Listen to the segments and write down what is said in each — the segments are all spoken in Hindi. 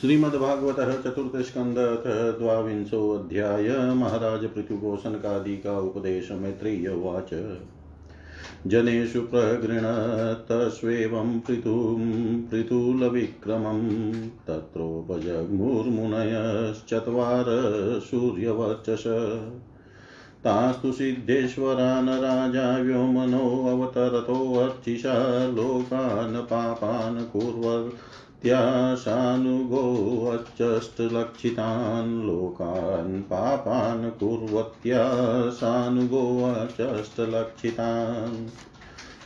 श्रीमद्भागवत चतुर्थ स्कंद द्वांशोऽध्याय महाराज पृथुघोषणकादि का उपदेश मैत्रेय उवाच जनेषु प्रगृणतस्वेवं पृथुं पृथुलविक्रमं तत्रोपजग्मुर्मुनयश्चत्वार सूर्यवर्चस तास्तु सिद्धेश्वरान् राजा व्योमनोऽवतरतोऽर्चिषा लोकान् पापान् कुर्वर् त्याशानुगोऽचष्टलक्षितान् लोकान् पापान् कुर्वत्याशानुगोऽचष्टलक्षितान्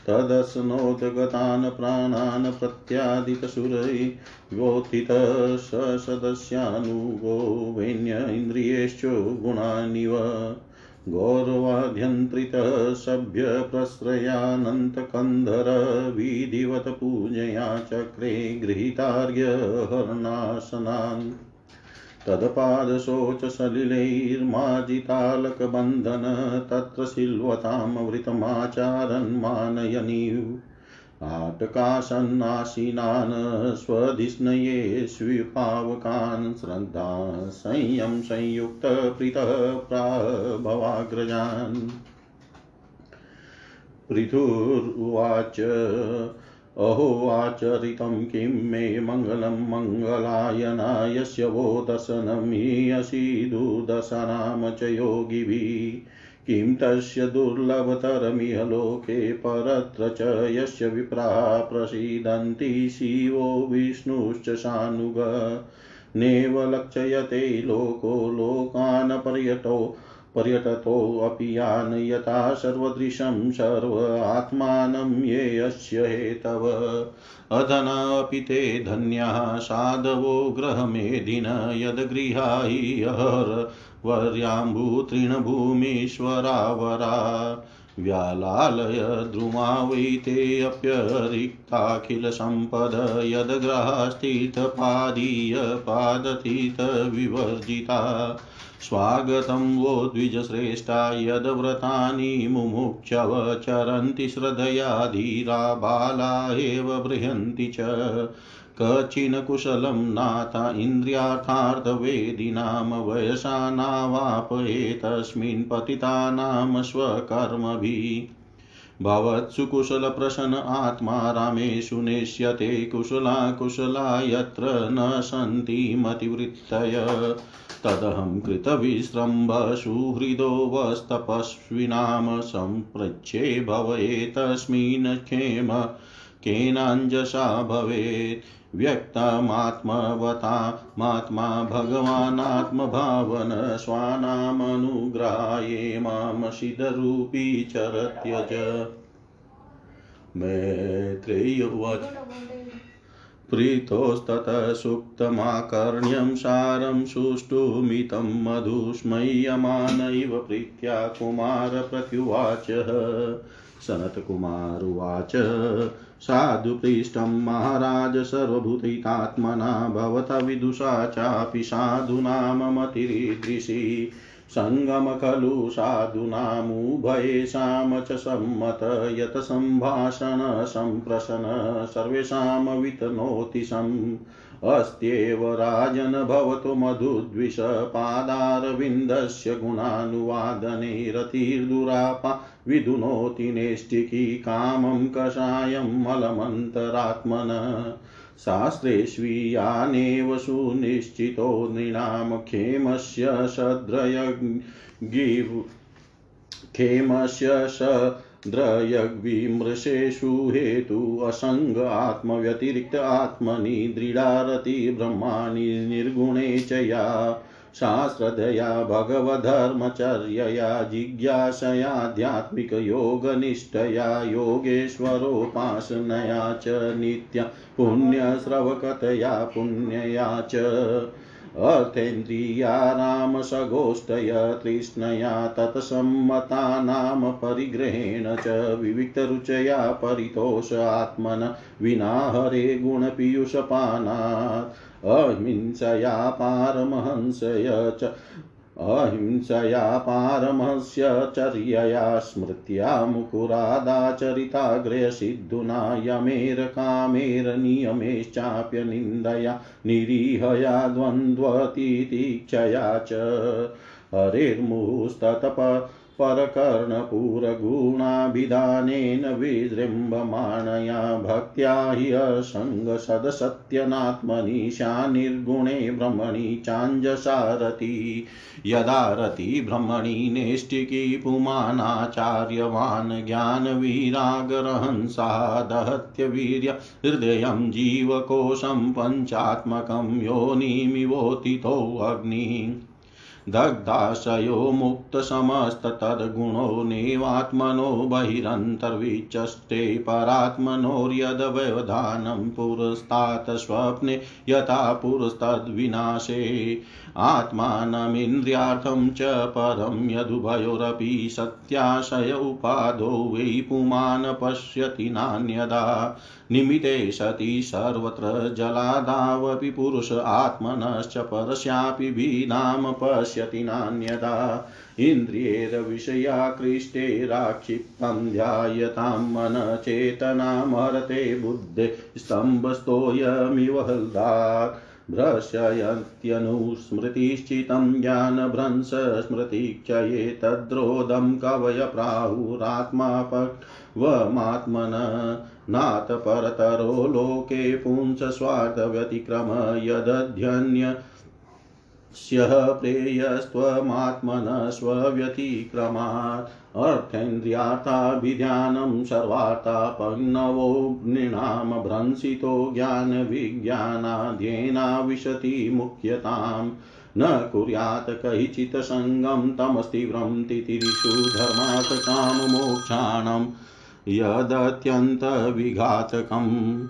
तदस्नोद्गतान् प्राणान् प्रत्यादितसुरै व्योत्थितः सदस्यानुगो वैन्य इन्द्रियेश्च गुणानिव गौरवाध्यन्त्रितः सभ्यप्रश्रयानन्तकन्धर विधिवत पूजया चक्रे गृहीतार्घ्यहरणासनान् तत्पादशोचसलिलैर्मार्जितालकबन्धन तत्र शिल्वतामवृतमाचारन् मानयनीयु आटकासन्नासीनान् स्वधिष्णये स्वीपावकान् श्रद्धा संयं संयुक्तप्रीतः प्राभवाग्रजान्। पृथुरुवाच अहो आचरितं किं मे मङ्गलं मङ्गलायनायस्य वो दशनं असीदुदशनाम च योगिभिः। किं तस्य दुर्लभतरमिह लोके परत्र च यस्य विप्राः प्रसीदन्ति शिवो विष्णुश्च सानुग नेव लक्षयते लोको लोकान् पर्यटो पर्यटतोऽपि यान् यथा सर्वदृशं सर्व आत्मानं ये अस्य हेतव अधनापि ते धन्याः साधवो ग्रहमेधिन यद्गृहाहि अहर वर्याम्बुतृणभूमीश्वरावरा व्यालालय द्रुमा वै तेऽप्यरिक्ताखिलसम्पद यद्ग्रहास्तीतपादीयपादतीतविवर्जिता। स्वागतं वो द्विजश्रेष्ठा यद्व्रतानि मुमुक्षव चरन्ति श्रद्धया धीरा बाला एव बृहन्ति च। कचिन कुशलं नाथा इन्द्रियार्थार्थवेदिनां वयसा नावापयेतस्मिन् पतितानां स्वकर्मभिः। भवत्सु कुशलप्रसन्न आत्मा रामेषु नेष्यते कुशला कुशला यत्र न सन्ति मतिवृत्तय। तदहं कृतविस्रम्भसुहृदो वस्तपस्विनां सम्पृच्छे भवेतस्मिन् क्षेम केनाञ्जसा भवेत्। व्यक्तमात्मवतामात्मा भगवानात्मभावन स्वानामनुग्राये मामशिदरूपी चरत्यज। मैत्रेय्यवाच प्रीतोस्ततः सुक्तमाकर्ण्यं सारं सुष्ठुमितं मधुस्मय्यमान इव प्रीत्या कुमारप्रत्युवाच। सनत्कुमारुवाच। साधुपृष्टं महाराज सर्वभूतितात्मना भवता विदुषा चापि साधूनाममतिरीदृशी सङ्गम खलु साधूनामुभयेषां च सम्मत यत् सम्भाषणसम्प्रशन सर्वेषां वितनोति सम् अस्त्येव राजन् भवतु मधुद्विषपादारविन्दस्य गुणानुवादने रतिर्दुरापा विधुनोति नेष्टिकी कामं कषायं मलमन्तरात्मन। शास्त्रेष्वीयानेव सुनिश्चितो नृणां क्षेमस्य शद्रयगिव क्षेमस्य शद्रयग्विमृशेषु हेतु असङ्ग आत्मव्यतिरिक्त आत्मनि दृढारति ब्रह्माणि निर्गुणे च या शास्त्रदया भगवधर्मचर्यया जिज्ञासयाध्यात्मिकयोगनिष्ठया योगेश्वरोपासनया च नित्या पुण्यस्रवकतया पुण्यया च। अर्थेन्द्रियारामसगोष्ठय तृष्णया तत्सम्मतानां परिग्रहेण च विविक्तरुचया परितोष आत्मन विना हरे गुणपीयूषपानात्। अहिंसया पारमहंसय च। अहिंसया पारमस्य चर्यया स्मृत्या मुकुरादाचरिताग्र्यसिद्धुना यमेरकामेरनियमेश्चाप्यनिन्दया निरीहया द्वन्द्वतितिक्षया च। हरेर्मुस्ततप परकर्णपूरगुणाभिधानेन विजृम्भमाणया भक्त्या हि असङ्गसदसत्यनात्मनिशा निर्गुणे ब्रह्मणि चाञ्जसारति यदा रति ब्रह्मणि नेष्टिकी पुमानाचार्यवान् ज्ञानवीरागरहंसा वीर्य हृदयं जीवकोशं पञ्चात्मकं योनिमिवोतितोऽग्निः दग्धाशयो मुक्तसमस्ततद्गुणो नैवात्मनो बहिरन्तर्विचष्टे परात्मनोर्यदव्यवधानं पुरस्तात् स्वप्ने यथा पुरस्तद्विनाशे। आत्मानमिन्द्रियार्थं च परं यदुभयोरपि सत्याशय उपादो वै पुमान् पश्यति नान्यदा। निमिते सति सर्वत्र जलादावपि पुरुष आत्मनश्च परस्यापि भीनां पश्यति नान्यदा। इन्द्रियैर्विषयाकृष्टेराक्षिप्तं ध्यायतां मनचेतनामहरते बुद्धे स्तम्भस्तोयमिव हल्दात् भ्रशयत्यनुस्मृतिश्चितं ज्ञानभ्रंश स्मृतिक्षये तद्रोदं कवय प्राहुरात्मापक्वमात्मन नाथ परतरो लोके पुंस स्वार्थव्यतिक्रम यदध्यन्य। स्यः प्रेयस्त्वमात्मनः स्वव्यतिक्रमात्। अर्थेन्द्रियार्थाभिधानं सर्वार्थापन्नवो नृणां भ्रंसितो ज्ञानविज्ञानाद्येनाविशति मुख्यताम्। न कुर्यात् कैचित् सङ्गं तमस्तीव्रं तितिरिषु धर्मार्थकाममोक्षाणं यदत्यन्तविघातकम्।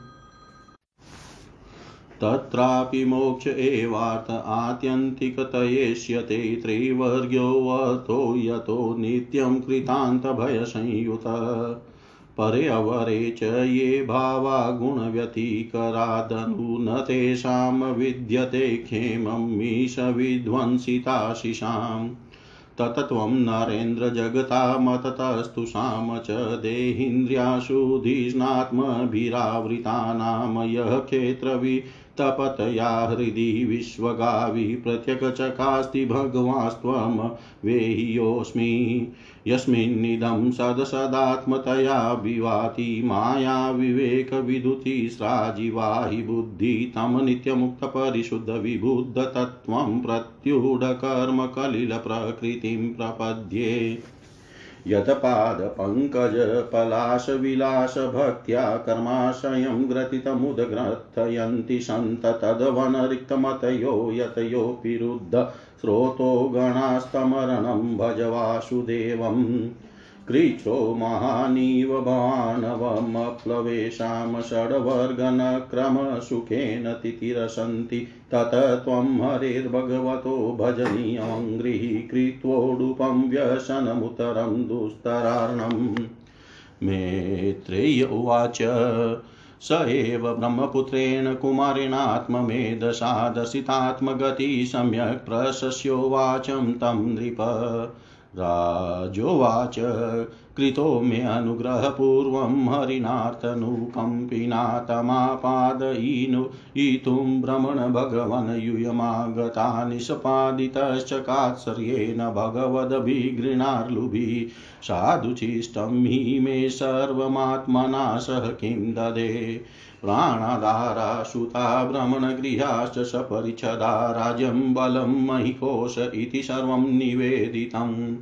तत्रापि मोक्ष एवार्थ आत्यन्तिकतयेष्यते त्रैवर्ग्योऽर्थो यतो नित्यं कृतान्तभयसंयुत। परे अवरे च ये भावा गुणव्यतिकरादनु न तेषां विद्यते क्षेमं मीशविध्वंसिताशिषाम्। ततत्वं नरेन्द्रजगता मततस्तु साम च देहीन्द्रियाशु धीष्णात्मभिरावृतानां यः क्षेत्रवि तपतया हृदि विश्वगावि प्रत्यकचकास्ति भगवास्त्वं वेह्योऽस्मि यस्मिन्निदं सदसदात्मतया विवाति माया विवेकविदुतिस्राजिवाहि बुद्धि तं नित्यमुक्तपरिशुद्धविबुद्धतत्त्वं प्रत्यूढकर्मकलिलप्रकृतिं प्रपद्ये। यत्पादपङ्कजपलाशविलासभक्त्या कर्माशयं ग्रथितमुदग्रथयन्ति सन्त तद्वनरिक्तमतयो यतयोऽपि रुद्ध स्रोतो गणास्तमरणं भज वासुदेवम् कृच्छ्रो महानीव भाणवमप्लवेशां षड्वर्गनक्रमसुखेन तितिरसन्ति। तत त्वं हरेर्भगवतो भजनीयं गृहीकृत्वोडुपं व्यसनमुतरं दुस्तरार्णम्। मेत्रेय उवाच, स एव ब्रह्मपुत्रेण कुमारेणात्ममेधसादसितात्मगति सम्यक् प्रशस्योवाचं तं नृप। राजोवाच, कृतो मे अनुग्रहपूर्वं हरिणार्थनुकम्पिना तमापादयितुं भ्रमण भगवन् यूयमागता निष्पादितश्चकात्सर्येण भगवदभिगृणार्लुभिः साधुचिष्टं हि मे सर्वमात्मना सह किं ददे। प्राणाधारा सुता भ्रमणगृहाश्च सपरिच्छदा राज्यं बलं महिकोश इति सर्वं निवेदितम्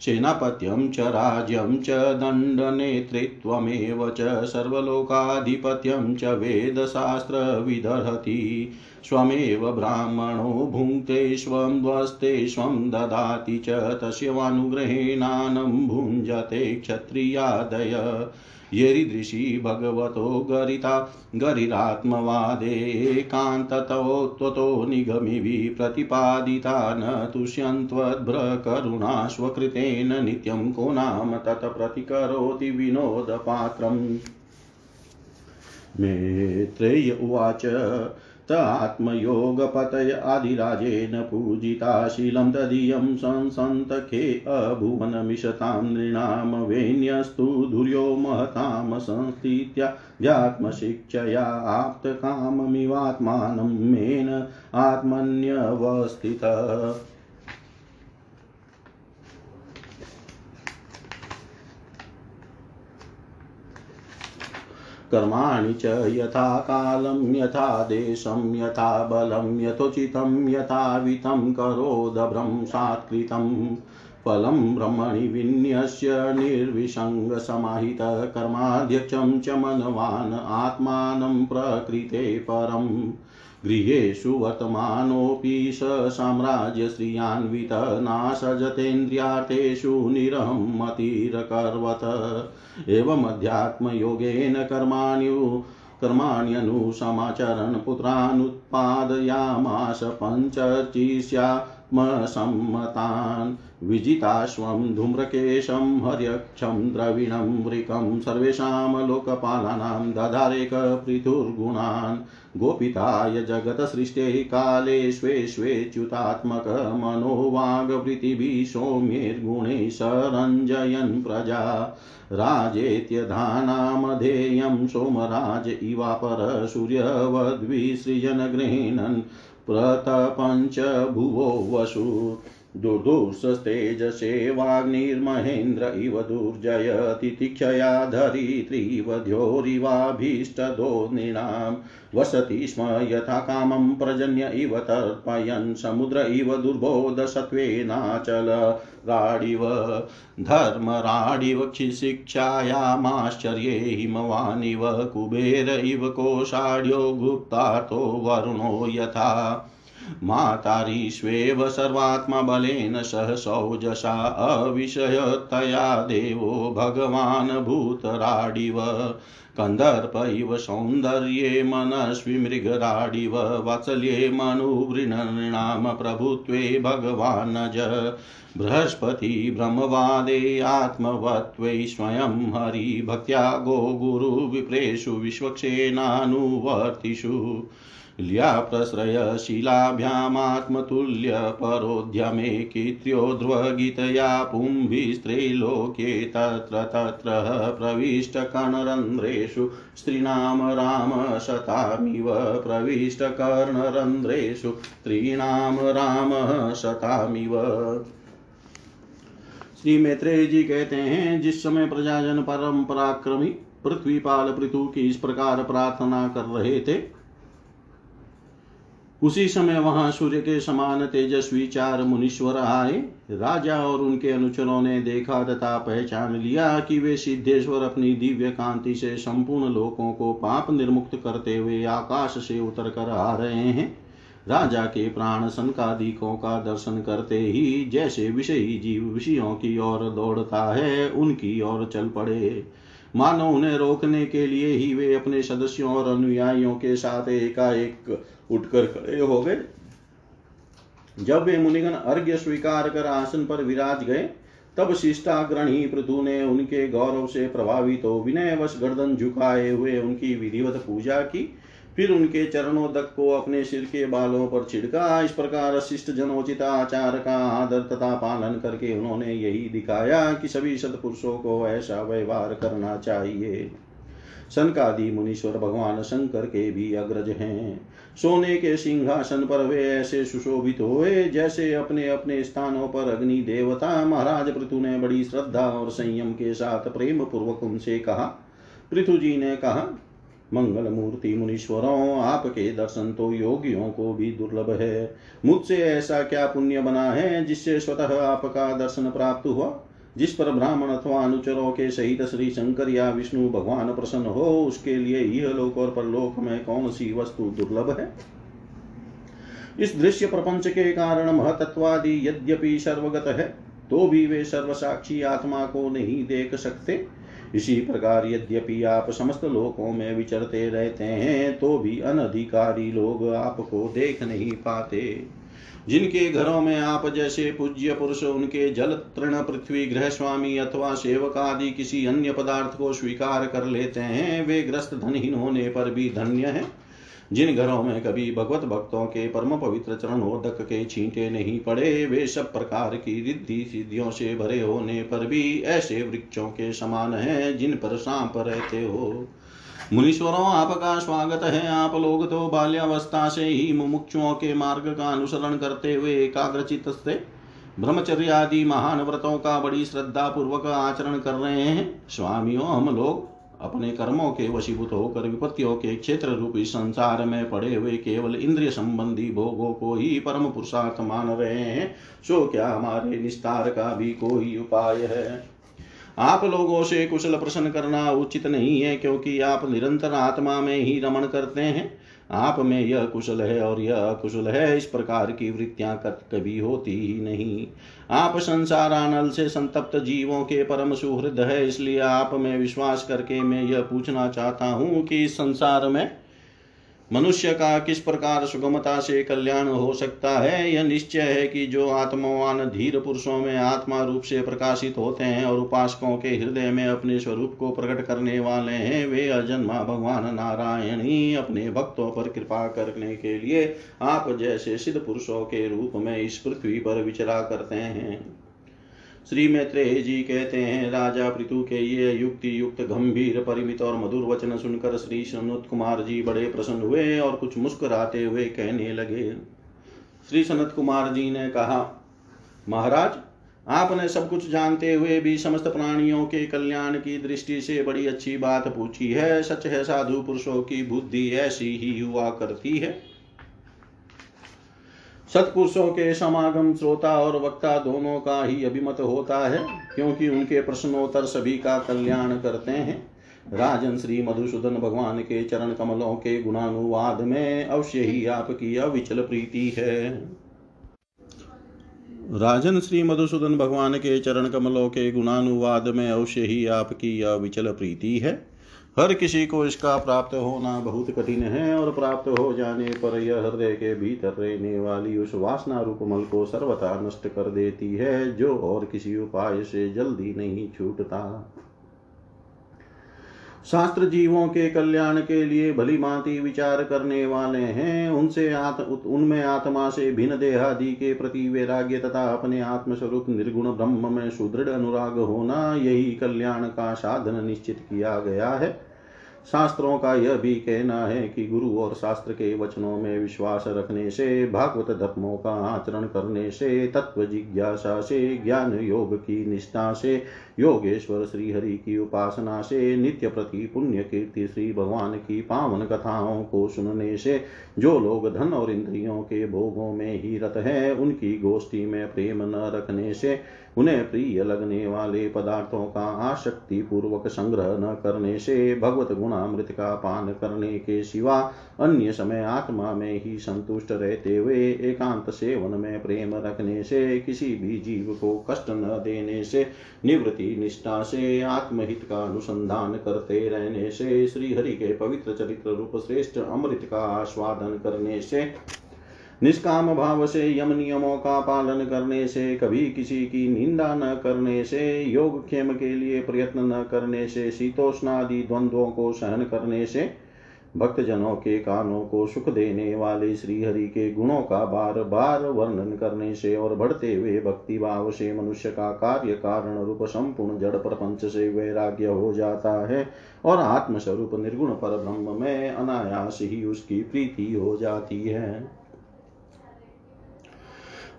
सेनापत्यं च राज्यं च दण्डनेतृत्वमेव च सर्वलोकाधिपत्यं च वेदशास्त्रविदर्हति स्वमेव ब्राह्मणो भुङ्क्ते स्वं ध्वस्ते स्वं ददाति च तस्य वानुग्रहेणानं भुञ्जते क्षत्रियादय। यरीदृशी भगवतो गरिता गरिरात्मवादेकान्ततो निगमिभिः प्रतिपादिता, न तुष्यन्त्वद्भ्रकरुणा स्वकृतेन नित्यं को नाम तत्प्रतिकरोति विनोदपात्रम्। मेत्रेय उवाच स आत्मयोगपतय आदिराजेन पूजिता शीलं तदीयं संसन्तखे अभुवनमिषतां नृणां वेण्यस्तु धुर्यो महतां संस्थित्याध्यात्मशिक्षया आप्तकाममिवात्मानं मेन आत्मन्यवस्थितः। कर्माणि च यथा कालं यथा देशं, यथा बलं, यथोचितं, यथावितं करोदभ्रं सात्कृतं फलं ब्रह्मणि विन्यस्य निर्विसङ्गसमाहितः कर्माध्यक्षं च मनवान् आत्मानं प्रकृते परम्। गृहेषु वर्तमानोऽपि स साम्राज्यश्रियान्वितः नासजतेन्द्रियार्थेषु निरहं मतिरकर्वत एवमध्यात्मयोगेन कर्माण्यु कर्माण्यनुसमाचरन् पुत्रानुत्पादयामास पञ्चचिष्यात्मसम्मतान् विजिताश्वं धूम्रकेशं हर्यक्षं द्रविणं वृकं सर्वेषां लोकपालानां दधारेकपृथुर्गुणान् गोपिताय जगत्सृष्टे काले स्वे स्वेच्युतात्मकमनोवागवृत्तिभिः सौम्यैर्गुणैः सरञ्जयन् प्रजा राजेत्यधानामधेयं सोमराज इवापर सूर्यवद्विसृजन गृह्णन् प्रतपञ्च भुवो वसु। दुर्दुःस्तेजसेवाग्निर्महेन्द्र इव दुर्जय तितिक्षया धरित्रिवध्योरिवाभीष्टदो नृणां। वसति स्म यथा कामं प्रजन्य इव तर्पयन्। समुद्र इव दुर्बोधसत्त्वेनाचल राडिव, धर्मराडिव शिक्षायामाश्चर्ये हिमवानिव। कुबेर इव कोषाढ्यो गुप्तार्थो वरुणो यथा। मातारीष्वेव सर्वात्मा बलेन सह सौजसा अविषयतया देवो भगवान् भूतराडिव। कन्दर्प इव सौन्दर्ये मनस्वी मृगराडिव। वात्सल्ये मनुवृणनृणां प्रभुत्वे भगवानज बृहस्पति ब्रह्मवादे आत्मवत्वै स्वयं हरिभक्त्या गो गुरुविप्रेषु विश्वक्षेणानुवर्तिषु ल्याप्रश्रयशिलाभ्यामात्मतुल्यपरोध्यमे कीर्त्योध्वगीतया पुंभिस्त्रैलोक्ये तत्र तत्र प्रविष्टकर्णरन्ध्रेषु स्त्रीणां राम शतामिव प्रविष्टकर्णरन्ध्रेषु स्त्रीणां राम शतामिव श्री मैत्रेय जी कहते हैं, जिस समय प्रजाजन परम पराक्रमी पृथ्वीपाल पृथु की इस प्रकार प्रार्थना कर रहे थे उसी समय वहाँ सूर्य के समान तेजस्वी चार मुनीश्वर आए। राजा और उनके अनुचरों ने देखा तथा पहचान लिया कि वे सिद्धेश्वर अपनी दिव्य कांति से संपूर्ण लोकों को पाप निर्मुक्त करते हुए आकाश से उतर कर आ रहे हैं। राजा के प्राण सनकादिकों का दर्शन करते ही जैसे विषयी जीव विषयों की ओर दौड़ता है, उनकी ओर चल पड़े। मानो उन्हें रोकने के लिए ही वे अपने सदस्यों और अनुयायियों के साथ एकाएक उठकर खड़े हो गए। जब वे मुनिगण अर्घ्य स्वीकार कर आसन पर विराज गए, तब शिष्टाग्रणी पृथु ने उनके गौरव से प्रभावित हो विनयवश गर्दन झुकाए हुए उनकी विधिवत पूजा की। फिर उनके चरणों तक को अपने सिर के बालों पर छिड़का। इस प्रकार शिष्ट जनोचित आचार का आदर तथा पालन करके उन्होंने यही दिखाया कि सभी सत्पुरुषों को ऐसा व्यवहार करना चाहिए। सनकादि मुनीश्वर भगवान शंकर के भी अग्रज हैं। सोने के सिंहासन पर वे ऐसे सुशोभित हुए, जैसे अपने अपने स्थानों पर अग्नि देवता। महाराज पृथु ने बड़ी श्रद्धा और संयम के साथ प्रेम पूर्वक उनसे कहा। पृथु जी ने कहा मंगल मूर्ति मुनीश्वरों, आपके दर्शन तो योगियों को भी दुर्लभ है। मुझसे ऐसा क्या पुण्य बना है जिससे स्वतः आपका दर्शन प्राप्त हुआ? जिस पर ब्राह्मण अथवा अनुचरों के सहित श्री शंकर या विष्णु भगवान प्रसन्न हो, उसके लिए यह लोक और परलोक में कौन सी वस्तु दुर्लभ है? इस दृश्य प्रपंच के कारण महतत्वादि यद्यपि सर्वगत है तो भी वे सर्वसाक्षी आत्मा को नहीं देख सकते। इसी प्रकार यद्यपि आप समस्त लोकों में विचरते रहते हैं तो भी अनधिकारी लोग आपको देख नहीं पाते। जिनके घरों में आप जैसे पूज्य पुरुष, उनके जल तृण पृथ्वी गृह स्वामी अथवा सेवक आदि किसी अन्य पदार्थ को स्वीकार कर लेते हैं, वे ग्रस्त धनहीन होने पर भी धन्य है। जिन घरों में कभी भगवत भक्तों के परम पवित्र चरणोदक के छींटे नहीं पड़े, वे सब प्रकार की रिद्धि सिद्धियों से भरे होने पर भी ऐसे वृक्षों के समान हैं, जिन पर सांप रहते हो। मुनीश्वरों, आपका स्वागत है। आप लोग तो बाल्यावस्था से ही मुमुक्षुओं के मार्ग का अनुसरण करते हुए एकाग्रचित थे ब्रह्मचर्य आदि महान व्रतों का बड़ी श्रद्धा पूर्वक आचरण कर रहे हैं। स्वामियों, हम लोग अपने कर्मों के वशीभूत होकर विपत्तियों के क्षेत्र रूपी संसार में पड़े हुए केवल इंद्रिय संबंधी भोगों को ही परम पुरुषार्थ मान रहे हैं सो क्या हमारे निस्तार का भी कोई उपाय है? आप लोगों से कुशल प्रश्न करना उचित नहीं है, क्योंकि आप निरंतर आत्मा में ही रमण करते हैं। आप में यह कुशल है और यह अकुशल है, इस प्रकार की वृत्तियाँ कभी होती ही नहीं। आप संसार आनल से संतप्त जीवों के परम सुहृद है, इसलिए आप में विश्वास करके मैं यह पूछना चाहता हूँ कि इस संसार में मनुष्य का किस प्रकार सुगमता से कल्याण हो सकता है? यह निश्चय है कि जो आत्मवान धीर पुरुषों में आत्मा रूप से प्रकाशित होते हैं और उपासकों के हृदय में अपने स्वरूप को प्रकट करने वाले हैं, वे अजन्मा भगवान नारायण ही अपने भक्तों पर कृपा करने के लिए आप जैसे सिद्ध पुरुषों के रूप में इस पृथ्वी पर विचरा करते हैं। श्री मैत्रेय जी कहते हैं, राजा पृथु के ये युक्ति युक्त गंभीर, परिमित और मधुर वचन सुनकर श्री सनत कुमार जी बड़े प्रसन्न हुए और कुछ मुस्कुराते हुए कहने लगे। श्री सनत कुमार जी ने कहा, महाराज, आपने सब कुछ जानते हुए भी समस्त प्राणियों के कल्याण की दृष्टि से बड़ी अच्छी बात पूछी है। सच है, साधु पुरुषों की बुद्धि ऐसी ही हुआ करती है। सत्पुरुषों के समागम श्रोता और वक्ता दोनों का ही अभिमत होता है, क्योंकि उनके प्रश्नोत्तर सभी का कल्याण करते हैं। राजन श्री मधुसूदन भगवान के चरण कमलों के गुणानुवाद में अवश्य ही आपकी अविचल प्रीति है। राजन श्री मधुसूदन भगवान के चरण कमलों के गुणानुवाद में अवश्य ही आपकी अविचल प्रीति है। हर किसी को इसका प्राप्त होना बहुत कठिन है और प्राप्त हो जाने पर यह हृदय के भीतर रहने वाली उस वासना रूप मल को सर्वथा नष्ट कर देती है जो और किसी उपाय से जल्दी नहीं छूटता। शास्त्र जीवों के कल्याण के लिए भली भांति विचार करने वाले हैं। उनसे आत, उनमें आत्मा से भिन्न देहादि के प्रति वैराग्य तथा अपने आत्मस्वरूप निर्गुण ब्रह्म में सुदृढ़ अनुराग होना यही कल्याण का साधन निश्चित किया गया है। शास्त्रों का यह भी कहना है कि गुरु और शास्त्र के वचनों में विश्वास रखने से, भागवत धर्मों का आचरण करने से, तत्व जिज्ञासा से, ज्ञान योग की निष्ठा से, योगेश्वर श्री हरि की उपासना से, नित्य प्रति पुण्य कीर्ति श्री भगवान की पावन कथाओं को सुनने से, जो लोग धन और इंद्रियों के भोगों में ही रत हैं, उनकी गोष्ठी में प्रेम न रखने से उन्हें प्रिय लगने वाले पदार्थों का आशक्ति पूर्वक संग्रह न करने से भगवत गुणामृत का पान करने के सिवा अन्य समय आत्मा में ही संतुष्ट रहते हुए एकांत सेवन में प्रेम रखने से, किसी भी जीव को कष्ट न देने से, निवृत्ति निष्ठा से, आत्महित का अनुसंधान करते रहने से श्री हरि के पवित्र चरित्र रूप श्रेष्ठ अमृत का आस्वादन करने से निष्काम भाव से यम नियमों का पालन करने से, कभी किसी की निंदा न करने से, योग क्षेम के लिए प्रयत्न न करने से, शीतोष्णादि द्वंद्वों को सहन करने से, भक्तजनों के कानों को सुख देने वाले श्री हरि के गुणों का बार बार वर्णन करने से और बढ़ते हुए भक्ति भाव से मनुष्य का कार्य कारण रूप संपूर्ण जड़ प्रपंच से वैराग्य हो जाता है और आत्मस्वरूप निर्गुण पर ब्रह्म में अनायास ही उसकी प्रीति हो जाती है।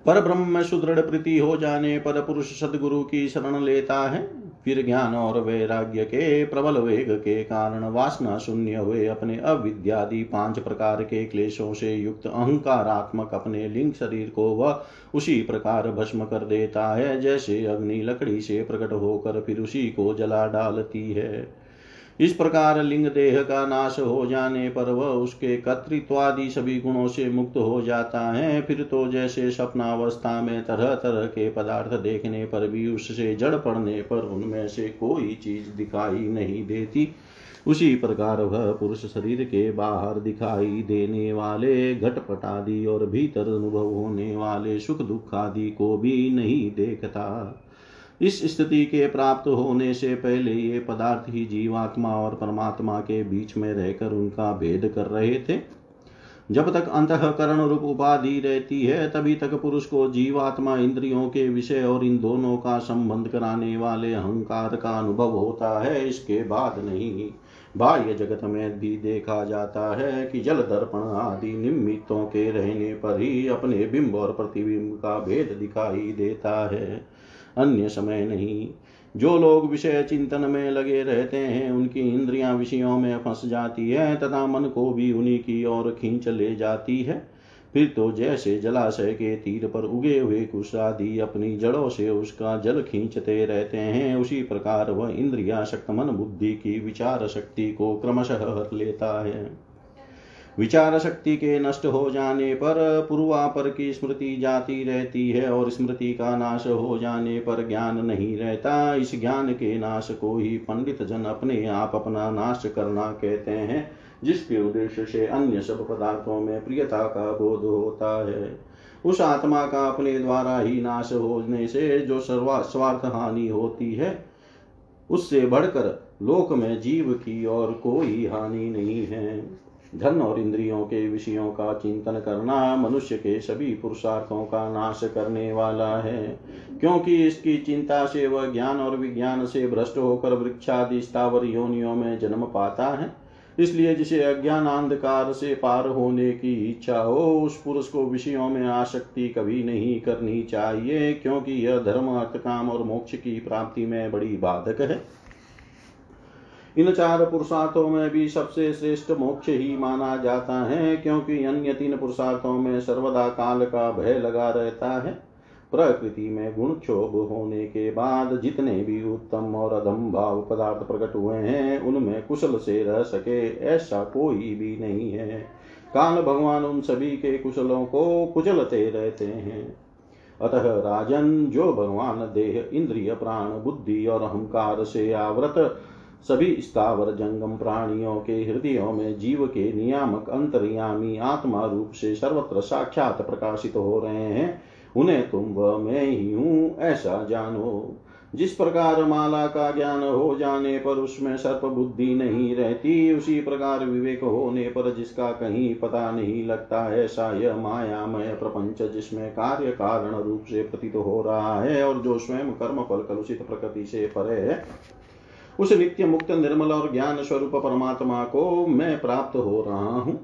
पर ब्रह्म सुदृढ़ प्रीति हो जाने पर पुरुष सदगुरु की शरण लेता है। फिर ज्ञान और वैराग्य के, प्रबल वेग के कारण वासना शून्य हुए। अपने अविद्यादि पाँच प्रकार के क्लेशों से युक्त अहंकारात्मक अपने लिंग शरीर को वह उसी प्रकार भस्म कर देता है, जैसे अग्नि लकड़ी से प्रकट होकर फिर उसी को जला डालती है। इस प्रकार लिंग देह का नाश हो जाने पर वह उसके कर्तृत्वादि सभी गुणों से मुक्त हो जाता है। फिर तो जैसे स्वप्नावस्था में तरह तरह के पदार्थ देखने पर भी उससे जड़ पड़ने पर उनमें से कोई चीज़ दिखाई नहीं देती। उसी प्रकार वह पुरुष शरीर के बाहर दिखाई देने वाले घटपट आदि और भीतर अनुभव होने वाले सुख दुख आदि को भी नहीं देखता। इस स्थिति के प्राप्त होने से पहले ये पदार्थ ही जीवात्मा और परमात्मा के बीच में रहकर उनका भेद कर रहे थे। जब तक अंतकरण रूप उपाधि रहती है, तभी तक पुरुष को जीवात्मा इंद्रियों के विषय और इन दोनों का संबंध कराने वाले अहंकार का अनुभव होता है। इसके बाद नहीं, बाह्य जगत में भी देखा जाता है कि जल दर्पण आदि निमित्तों के रहने पर ही अपने बिंब और प्रतिबिंब का भेद दिखाई देता है। अन्य समय नहीं। जो लोग विषय चिंतन में लगे रहते हैं, उनकी इंद्रियाँ विषयों में फंस जाती है, तथा मन को भी उन्हीं की ओर खींच ले जाती है। फिर तो जैसे जलाशय के तीर पर उगे हुए कुश आदि अपनी जड़ों से उसका जल खींचते रहते हैं, उसी प्रकार वह इंद्रिया शक्त मन बुद्धि की विचार शक्ति को क्रमशः हर लेता है। विचार शक्ति के नष्ट हो जाने पर पूर्वापर की स्मृति जाती रहती है और स्मृति का नाश हो जाने पर ज्ञान नहीं रहता। इस ज्ञान के नाश को ही पंडित जन अपने आप अपना नाश करना कहते हैं, जिसके उद्देश्य से अन्य सब पदार्थों में प्रियता का बोध होता है। उस आत्मा का अपने द्वारा ही नाश होने से जो सर्वा, स्वार्थ हानि होती है, उससे बढ़कर लोक में जीव की और कोई हानि नहीं है। धन और इंद्रियों के विषयों का चिंतन करना मनुष्य के सभी पुरुषार्थों का नाश करने वाला है। क्योंकि इसकी चिंता से वह ज्ञान और विज्ञान से भ्रष्ट होकर वृक्षादि स्थावर योनियों में जन्म पाता है। इसलिए जिसे अज्ञान अंधकार से पार होने की इच्छा हो, उस पुरुष को विषयों में आसक्ति कभी नहीं करनी चाहिए, क्योंकि यह धर्म अर्थ काम और मोक्ष की प्राप्ति में बड़ी बाधक है। इन चार पुरुषार्थों में भी सबसे श्रेष्ठ मोक्ष ही माना जाता है, क्योंकि अन्य तीन पुरुषार्थों में सर्वदा काल का भय लगा रहता है। प्रकृति में गुण क्षोभ होने के बाद जितने भी उत्तम और अधम भाव पदार्थ प्रकट हुए हैं, उनमें कुशल से रह सके ऐसा कोई भी नहीं है। काल भगवान उन सभी के कुशलों को कुचलते रहते हैं। अतः राजन, जो भगवान देह, इंद्रिय, प्राण, बुद्धि और अहंकार से आवृत सभी स्थावर जंगम प्राणियों के हृदयों में जीव के नियामक अंतर्यामी आत्मा रूप से सर्वत्र साक्षात प्रकाशित हो रहे हैं। उन्हें तुम वह मैं ही हूँ, ऐसा जानो। जिस प्रकार माला का ज्ञान हो जाने पर उसमें सर्प बुद्धि नहीं रहती, उसी प्रकार विवेक होने पर जिसका कहीं पता नहीं लगता, ऐसा यह मायामय प्रपंच जिसमें कार्य कारण रूप से प्रतीत हो रहा है और जो स्वयं कर्म फल कलुषित प्रकृति से परे है उस नित्य मुक्त निर्मल और ज्ञान स्वरूप परमात्मा को मैं प्राप्त हो रहा हूँ।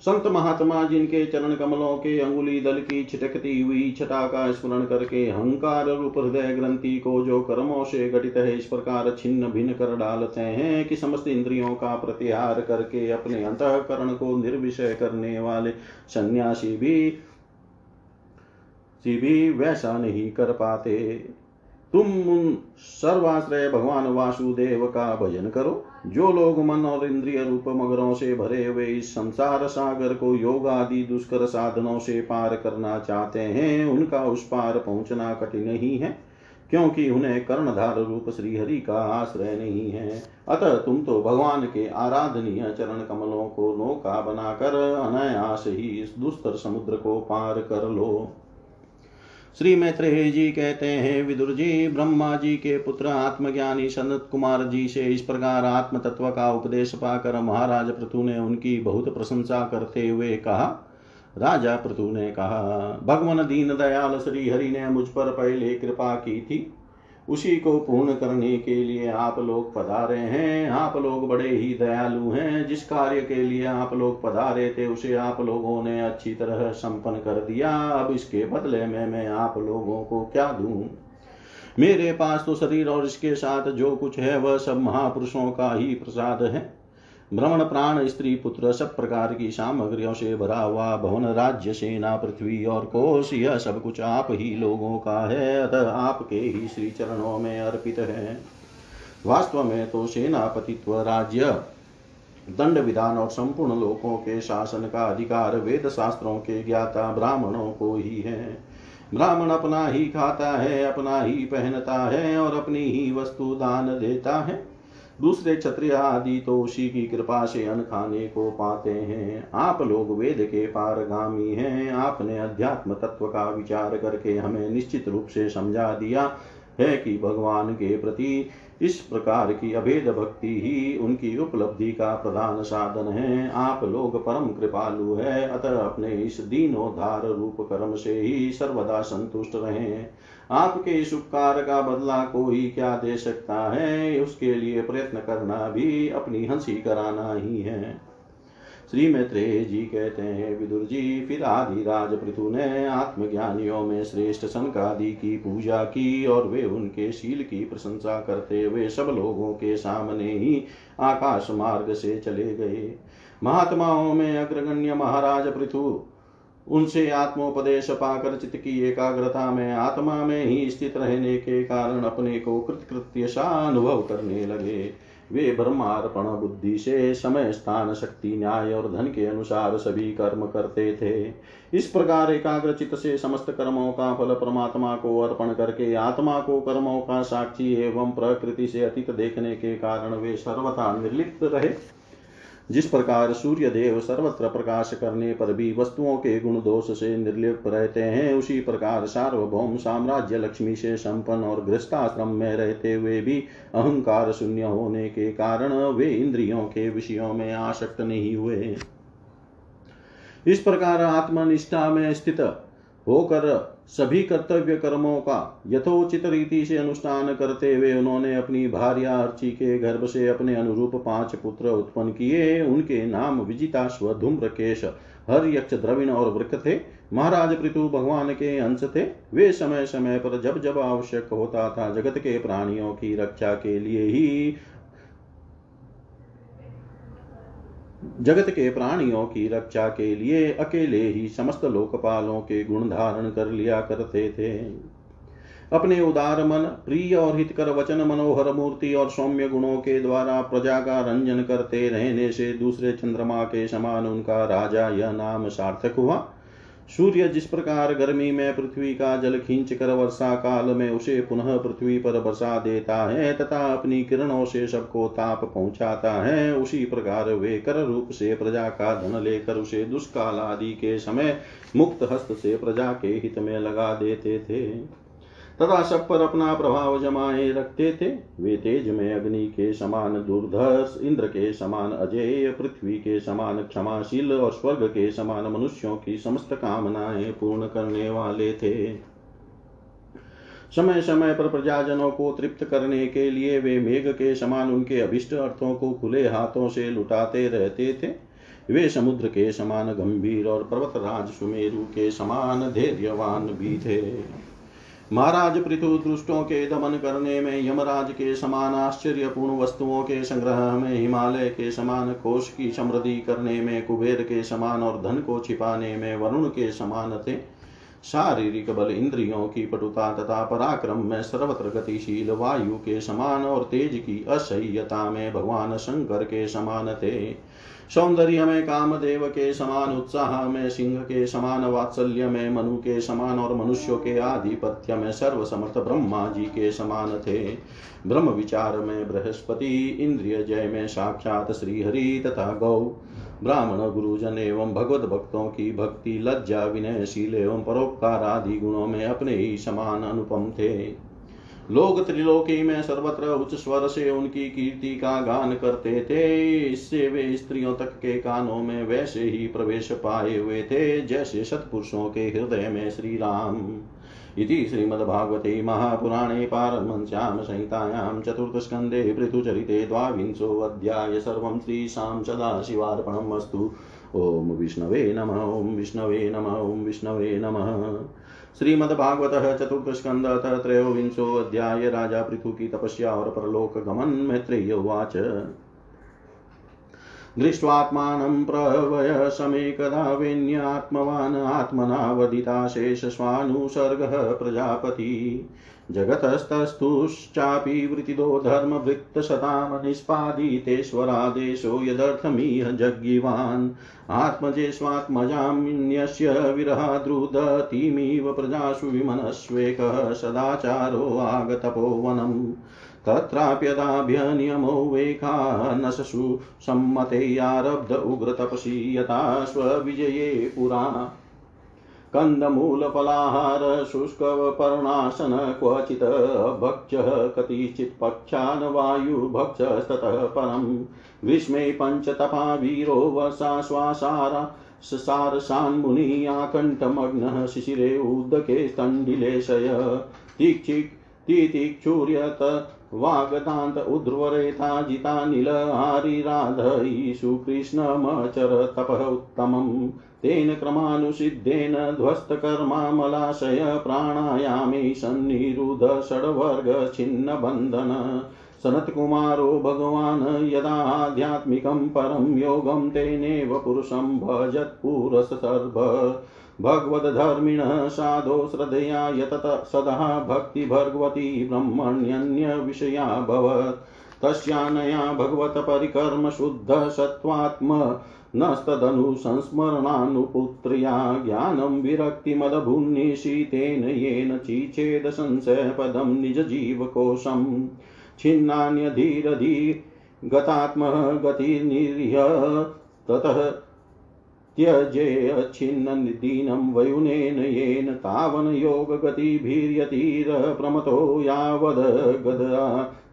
संत महात्मा जिनके चरण कमलों के अंगुली दल की छिटकती हुई छटा का स्मरण करके अहंकार रूप हृदय ग्रंथि को जो कर्मों से घटित है, इस प्रकार छिन्न भिन्न कर डालते हैं कि समस्त इंद्रियों का प्रतिहार करके अपने अंतकरण को निर्विषय करने वाले सन्यासी भी भी वैसा नहीं कर पाते। तुम उन सर्वाश्रय भगवान वासुदेव का भजन करो, जो लोग मन और इंद्रिय रूप मगरों से भरे हुए इस संसार सागर को योग आदि दुष्कर साधनों से पार करना चाहते हैं, उनका उस पार पहुँचना कठिन ही है, क्योंकि उन्हें कर्णधार रूप श्री हरि का आश्रय नहीं है। अतः तुम तो भगवान के आराधनीय चरण कमलों को नौका बनाकर अनायास ही इस दुस्तर समुद्र को पार कर लो। श्री मैत्रेय जी कहते हैं विदुर जी ब्रह्मा जी के पुत्र आत्मज्ञानी सनत कुमार जी से इस प्रकार आत्म तत्व का उपदेश पाकर महाराज पृथु ने उनकी बहुत प्रशंसा करते हुए कहा, राजा पृथु ने कहा, भगवान दीन दयाल श्री हरि ने मुझ पर पहले कृपा की थी। उसी को पूर्ण करने के लिए आप लोग पधारे हैं। आप लोग बड़े ही दयालु हैं। जिस कार्य के लिए आप लोग पधारे थे, उसे आप लोगों ने अच्छी तरह संपन्न कर दिया। अब इसके बदले में मैं आप लोगों को क्या दूँ? मेरे पास तो शरीर और इसके साथ जो कुछ है, वह सब महापुरुषों का ही प्रसाद है। भ्रमण प्राण, स्त्री पुत्र, सब प्रकार की सामग्रियों से भरा हुआ भवन राज्य, सेना, पृथ्वी और कोश, यह सब कुछ आप ही लोगों का है, अतः आपके ही श्री चरणों में अर्पित है। वास्तव में तो सेनापतित्व राज्य, दंड विधान और संपूर्ण लोकों के शासन का अधिकार वेद शास्त्रों के ज्ञाता ब्राह्मणों को ही है। ब्राह्मण अपना ही खाता है, अपना ही पहनता है और अपनी ही वस्तु दान देता है। दूसरे क्षत्रिय आदि तो उसी की कृपा से अन्न खाने को पाते हैं। आप लोग वेद के पारगामी हैं। आपने अध्यात्म तत्व का विचार करके हमें निश्चित रूप से समझा दिया है कि भगवान के प्रति इस प्रकार की अभेद भक्ति ही उनकी उपलब्धि का प्रधान साधन है। आप लोग परम कृपालु है। अतः अपने इस दीनोद्धार रूप कर्म से ही सर्वदा संतुष्ट रहे। आपके इस उपकार का बदला कोई क्या दे सकता है? उसके लिए प्रयत्न करना भी अपनी हँसी कराना ही है। श्री मैत्रेय जी कहते हैं, विदुर जी, फिर आदि राज पृथु ने आत्मज्ञानियों में श्रेष्ठ सनकादि की पूजा की और वे उनके शील की प्रशंसा करते हुए सब लोगों के सामने ही आकाश मार्ग से चले गए। महात्माओं में अग्रगण्य महाराज पृथु उनसे आत्मोपदेश पाकर चित्त की एकाग्रता में, आत्मा में ही स्थित रहने के कारण अपने को कृतकृत्य सा अनुभव करने लगे। वे ब्रह्मार्पण बुद्धि से समय, स्थान, शक्ति, न्याय और धन के अनुसार सभी कर्म करते थे। इस प्रकार एकाग्रचित से समस्त कर्मों का फल परमात्मा को अर्पण करके, आत्मा को कर्मों का साक्षी एवं प्रकृति से अतीत देखने के कारण वे सर्वथा निर्लिप्त रहे। जिस प्रकार सूर्य देव सर्वत्र प्रकाश करने पर भी वस्तुओं के गुण दोष से निर्लिप्त रहते हैं, उसी प्रकार सार्वभौम साम्राज्य लक्ष्मी से संपन्न और गृहस्थाश्रम में रहते हुए भी अहंकार शून्य होने के कारण वे इंद्रियों के विषयों में आसक्त नहीं हुए। इस प्रकार आत्मनिष्ठा में स्थित होकर सभी कर्तव्य कर्मों का यथोचित रीति से अनुष्ठान करते हुए उन्होंने अपनी भार्या अर्ची के गर्भ से अपने अनुरूप पाँच पुत्र उत्पन्न किए। उनके नाम विजिताश्व धूम्रकेश हर यक्ष द्रविण और वृक थे। महाराज पृथु भगवान के अंश थे। वे समय समय पर जब जब आवश्यक होता था जगत के प्राणियों की रक्षा के लिए ही जगत के प्राणियों की रक्षा के लिए अकेले ही समस्त लोकपालों के गुण धारण कर लिया करते थे। अपने उदार मन, प्रिय और हितकर वचन, मनोहर मूर्ति और सौम्य गुणों के द्वारा प्रजा का रंजन करते रहने से दूसरे चंद्रमा के समान उनका राजा यह नाम सार्थक हुआ। सूर्य जिस प्रकार गर्मी में पृथ्वी का जल खींच कर वर्षा काल में उसे पुनः पृथ्वी पर बसा देता है तथा अपनी किरणों से सबको ताप पहुंचाता है, उसी प्रकार वे कर रूप से प्रजा का धन लेकर उसे दुष्काल आदि के समय मुक्त हस्त से प्रजा के हित में लगा देते थे। तथा सब पर अपना प्रभाव जमाए रखते थे। वे तेज में अग्नि के समान, दुर्धर्ष इंद्र के समान, अजय पृथ्वी के समान, क्षमाशील और स्वर्ग के समान मनुष्यों की समस्त कामनाएँ पूर्ण करने वाले थे। समय समय पर प्रजाजनों को तृप्त करने के लिए वे मेघ के समान उनके अभिष्ट अर्थों को खुले हाथों से लुटाते रहते थे। वे समुद्र के समान गंभीर और पर्वतराज सुमेरु के समान धैर्यवान भी थे। महाराज पृथु दुष्टों के दमन करने में यमराज के समान आश्चर्यपूर्ण वस्तुओं के संग्रह में हिमालय के समान कोष की समृद्धि करने में, कुबेर के समान और धन को छिपाने में, वरुण के समान थे। शारीरिक बल इंद्रियों की पटुता तथा पराक्रम में सर्वत्र गतिशील वायु के समान और तेज की असह्यता में भगवान शंकर के समान थे। सौंदर्य में कामदेव के समान उत्साह में, सिंह के समान वात्सल्य में, मनु के समान और मनुष्यों के आधिपत्य में, सर्वसमर्थ ब्रह्मा जी के समान थे। ब्रह्म विचार में बृहस्पति, इंद्रिय जय में साक्षात श्रीहरि तथा गौ। ब्राह्मण गुरुजन एवं भगवत भक्तों की भक्ति, लज्जा विनयशील एवं परोपकार आदि गुणों में अपने ही समान अनुपम थे। लोग त्रिलोकी में सर्वत्र उच्च स्वर से उनकी कीर्ति का गान करते थे। इससे वे स्त्रियों तक के कानों में वैसे ही प्रवेश पाए हुए थे, जैसे सत्पुरुषों के हृदय में श्री राम इति श्रीमद्भागवते महापुराणे पारमहंस्यां संहितायां चतुर्थस्कन्धे पृथुचरिते द्वाविंशोऽध्याय सर्वं श्रीशां सदाशिवार्पणम् अस्तु। ॐ विष्णवे नमः, ॐ विष्णवे नमः, ॐ विष्णवे नमः। श्रीमद्भागवत चतुर्थ स्कंद त्रयोविंशोऽध्याय राजा पृथु की तपस्या और परलोक गमन मैत्रेय उवाच। दृष्ट्वात्मानं प्रवय समेकदा वेन्यात्मवान् आत्मना वदिता शेषस्वानुसर्गः प्रजापति। जगतस्तस्थुश्चापि वृतिदो धर्मवृत्तशतां निष्पादितेश्वरादेशो यदर्थमिह जज्ञिवान् आत्मजेष्वात्मजामिन्यस्य विरहाद्रुदतीमिव प्रजासु विमनस्वेकः सदाचारो आगतपोवनम् तत्राप्यदाभ्यनियमो वेखानससु सम्मते आरब्ध उग्रतपसि यथा स्वविजये पुरा। कन्दमूलफलाहार शुष्कपर्णासन क्वचित् भक्ष्यः कतिचित् पक्षान् वायुभक्षस्ततः परम्। ग्रीष्मे पञ्चतपा वीरो वसा वर्षाश्वासारा सारसान्मुनियाकण्ठमग्नः शिशिरे उदके स्तण्डिलेशय। तीक्षिक्, तितिक्षुर्यत वागतान्त उध्रुवरेथा जितानिल हरिराधयीषु कृष्णमचर तपः उत्तमम्। तेन क्रमानुसिद्धेन ध्वस्तकर्मामलाशय प्राणायामे सन्निरुध षड्वर्गछिन्नबन्धन। सनत्कुमारो भगवान् यदाध्यात्मिकं परं योगं तेनेव पुरुषं भजत्पुरसर्भ भगवद्धर्मिणः साधो श्रद्धया यतत सदा भक्तिभगवती ब्रह्मण्यन्यविषयाभवत् तस्यानया भगवत्परिकर्म शुद्ध सत्त्वात्म नस्तदनु संस्मरणानुपुत्र्या ज्ञानं विरक्तिमदभुन्निशीतेन येन चिचेद संशयपदं निजजीवकोशम् छिन्नान्यधीरधी गतात्मः गतिर्निर्य ततः त्यजेच्छिन्नदीनं वयुनेन येन तावन् योगगतिभिर्यतिरप्रमतो यावद् गदा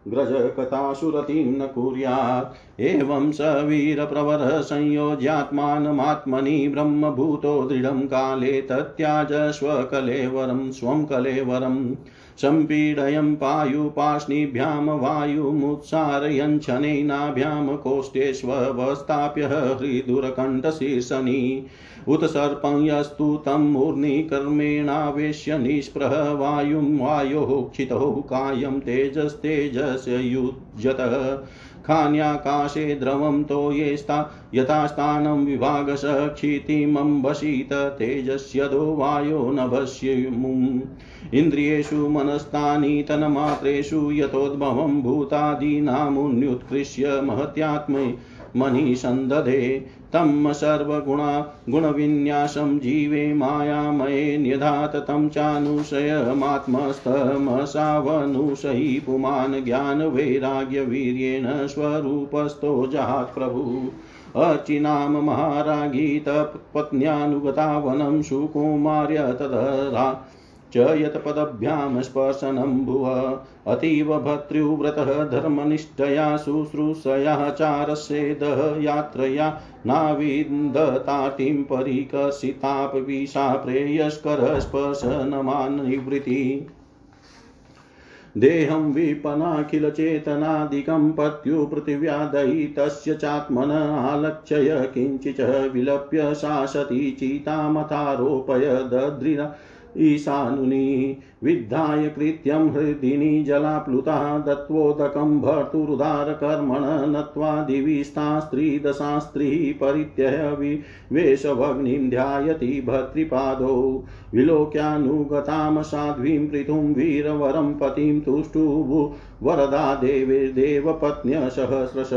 ग्रजकथासुरतिं न कुर्यात् एवं स वीरप्रवरः संयोज्यात्मानमात्मनि ब्रह्मभूतो दृढं काले तत्याज स्वकलेवरं स्वं कलेवरम् सम्पीडयं पायुपाष्णिभ्यां वायुमुत्सारयञ्छनेनाभ्यां कोष्ठेष्वस्थाप्य हृदुरकण्ठशीर्षनि उत सर्पं यस्तु तं मूर्निकर्मेणावेश्य निष्प्रह वायुं वायोः क्षितौ कायं तेजस्तेजस्युज्यतः खान्याकाशे द्रवं तो येस्ता यथास्थानं विभागश क्षितिमम्बसीत तेजस्यदो वायो नभस्यमुम् इन्द्रियेषु मनस्तानि तन्मात्रेषु यतोद्भवं भूतादीनामुन्युत्कृष्य महत्यात्मे मनिसन्दधे तं सर्वगुणा गुणविन्यासं जीवे मायामये न्यधात तं चानुशयमात्मस्थमसावनुशयि पुमान् ज्ञानवैराग्यवीर्येण स्वरूपस्थो जहात् प्रभु। अचिनां महारागी तत्पत्न्यानुगता वनं सुकुमार्य तदरा च यत्पदभ्यां स्पर्शनं भुव। अतीव भर्तृव्रतः धर्मनिष्ठया शुश्रूषया चारसेदः यात्रया नाविन्दतातिं परिकसितापविशा प्रेयस्करस्पर्शनमान्निवृत्ति देहं विपनाखिलचेतनादिकं पत्युपृथिव्यादयितस्य चात्मन आलक्ष्य किञ्चिच विलप्य सा सती चितामथारोपय दद्रिरा ईशानुनि विद्धाय कृत्यं हृदिनी जलाप्लुता दत्वोदकं भर्तुरुदारकर्मण नत्वा दिविस्ता स्त्रीदशास्त्रीः परित्यय विवेशभग्निं ध्यायति भर्तृपादौ विलोक्यानुगतां साध्वीं पृथुं वीरवरं पतिं तुष्टुभु वरदा देवेर्देवपत्न्यसहस्रश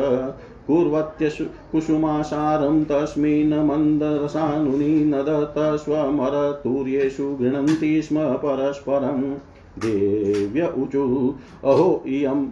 कुर्वत्य कुसुमासारं तस्मिन् मन्दरसानुनि नदत स्वमरतुर्येषु गृह्णन्ति स्म परस्परं। देव्य ऊचु अहो इयम्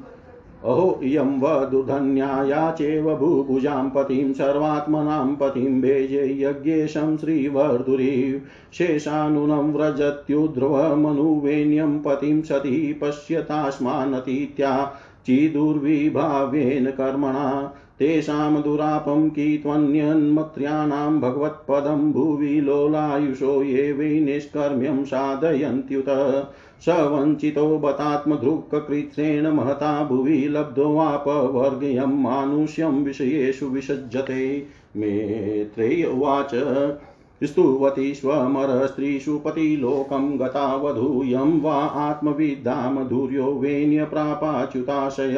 अहो इयं वधुधन्याया चैव भूभुजां पतिं सर्वात्मनां पतिं भेजे यज्ञेशं श्रीवर्धुरी। शेषानुनं व्रजत्युध्रुवमनुवेण्यं पतिं सती पश्यतास्मानतीत्या चिदुर्विभाव्येन कर्मणा। तेषां दुरापं की त्वन्यन्मत्र्याणां भगवत्पदं भुवि लोलायुषो ये वै निष्कर्म्यं साधयन्त्युत। स वञ्चितो बतात्मधृक्कृत्रेण महता भुवि लब्ध्वापवर्गयं मानुष्यं विषयेषु विसज्जते। मेत्रेय उवाच। स्तुवती स्वमरस्त्रीषु पतिलोकं गता वधूयं वा आत्मविद्धां धुर्यो वेण्यप्रापाच्युताशय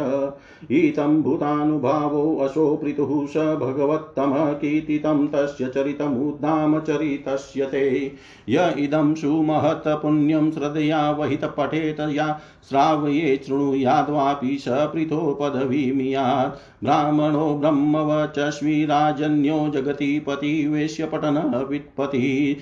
इतं भूतानुभावोऽशो पृथुः स भगवत्तमः कीर्तितं तस्य चरितमुद्धाम चरितस्य ते य इदं सुमहत्पुण्यं श्रद्धया वहित पठेत या श्रावये शृणुयाद्वापि स पृथो पदवीमियात्। ब्राह्मणो ब्रह्मवचस्वी राजन्यो जगतीपति वेश्यपटनः वित्पतिः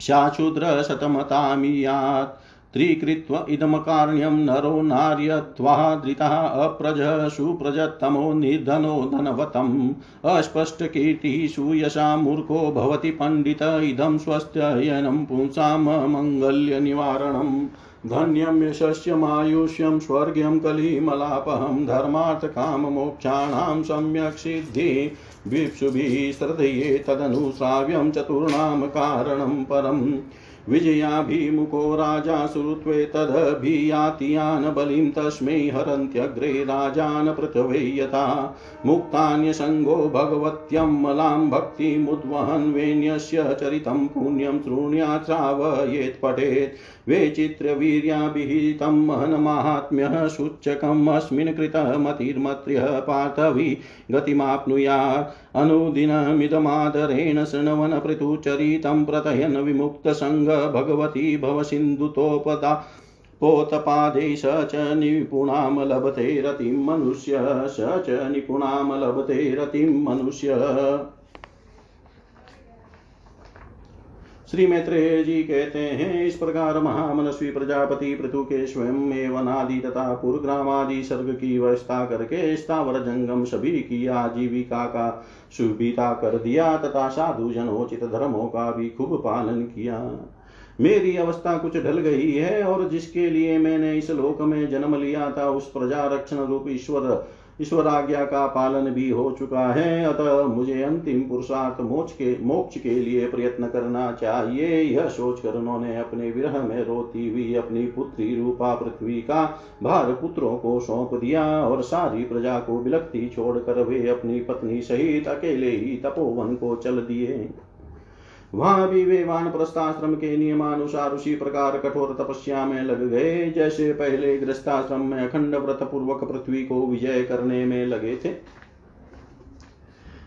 शाशूद्रशतमतामियात्। त्रिकृत्व इदमकार्ण्यं नरो नार्यत्वादृतः अप्रजः सुप्रजत्तमो निर्धनो धनवतम्। अस्पष्टकीर्तिः सुयशा मूर्खो भवति पण्डित। इदं स्वस्त्ययनं पुंसां मङ्गल्यनिवारणम्। धन्यं यशस्य मायुष्यं स्वर्ग्यं कलिमलापहं धर्मार्थकाममोक्षाणां सम्यक् सिद्धि विप्सुभिः श्रद्धये तदनुश्राव्यं चतुर्णां कारणं परम्। विजयाभिमुखो राजा श्रुत्वे तदभियातियान् बलिं तस्मै हरन्त्यग्रे राजान् पृथ्वे यथा। मुक्तान्यसङ्गो भगवत्यमलां भक्तिमुद्वहन् वेण्यस्य चरितं पुण्यं शृणुयात् पठेत्। वेचित्रवीर्याभिहितं महन्माहात्म्यः सूचकम् अस्मिन् कृतमतिर्मत्र्यः पार्थवि गतिमाप्नुयात्। अनुदिनमिदमादरेण शृण्वन् पृथुचरितं प्रतयन् विमुक्तसङ्ग भगवती भवसिन्धुतोपदा पोतपादे स च निपुणां लभते रतिं मनुष्य स च निपुणां लभते रतिं मनुष्य। श्री मैत्रेय जी कहते हैं, इस प्रकार महामनस्वी प्रजापति पृथु के स्वयं एवं आदि तथा पूर्वग्रामादि सर्ग की व्यवस्था करके स्थावर जंगम सभी की आजीविका का सुविधा कर दिया तथा साधु जनोचित धर्मों का भी खूब पालन किया। मेरी अवस्था कुछ ढल गई है और जिसके लिए मैंने इस लोक में जन्म लिया था, उस प्रजा रक्षण रूप ईश्वर ईश्वर आज्ञा का पालन भी हो चुका है। अतः मुझे अंतिम पुरुषार्थ मोक्ष के मोक्ष के लिए प्रयत्न करना चाहिए। यह सोचकर उन्होंने अपने विरह में रोती हुई अपनी पुत्री रूपा पृथ्वी का भार पुत्रों को सौंप दिया और सारी प्रजा को विलक्ति छोड़कर वे अपनी पत्नी सहित अकेले ही तपोवन को चल दिए। वहाँ भी वे प्रस्थाश्रम के नियमानुसार उसी प्रकार कठोर तपस्या में लग गए, जैसे पहले गृहस्थाश्रम में अखंड व्रत पूर्वक पृथ्वी को विजय करने में लगे थे।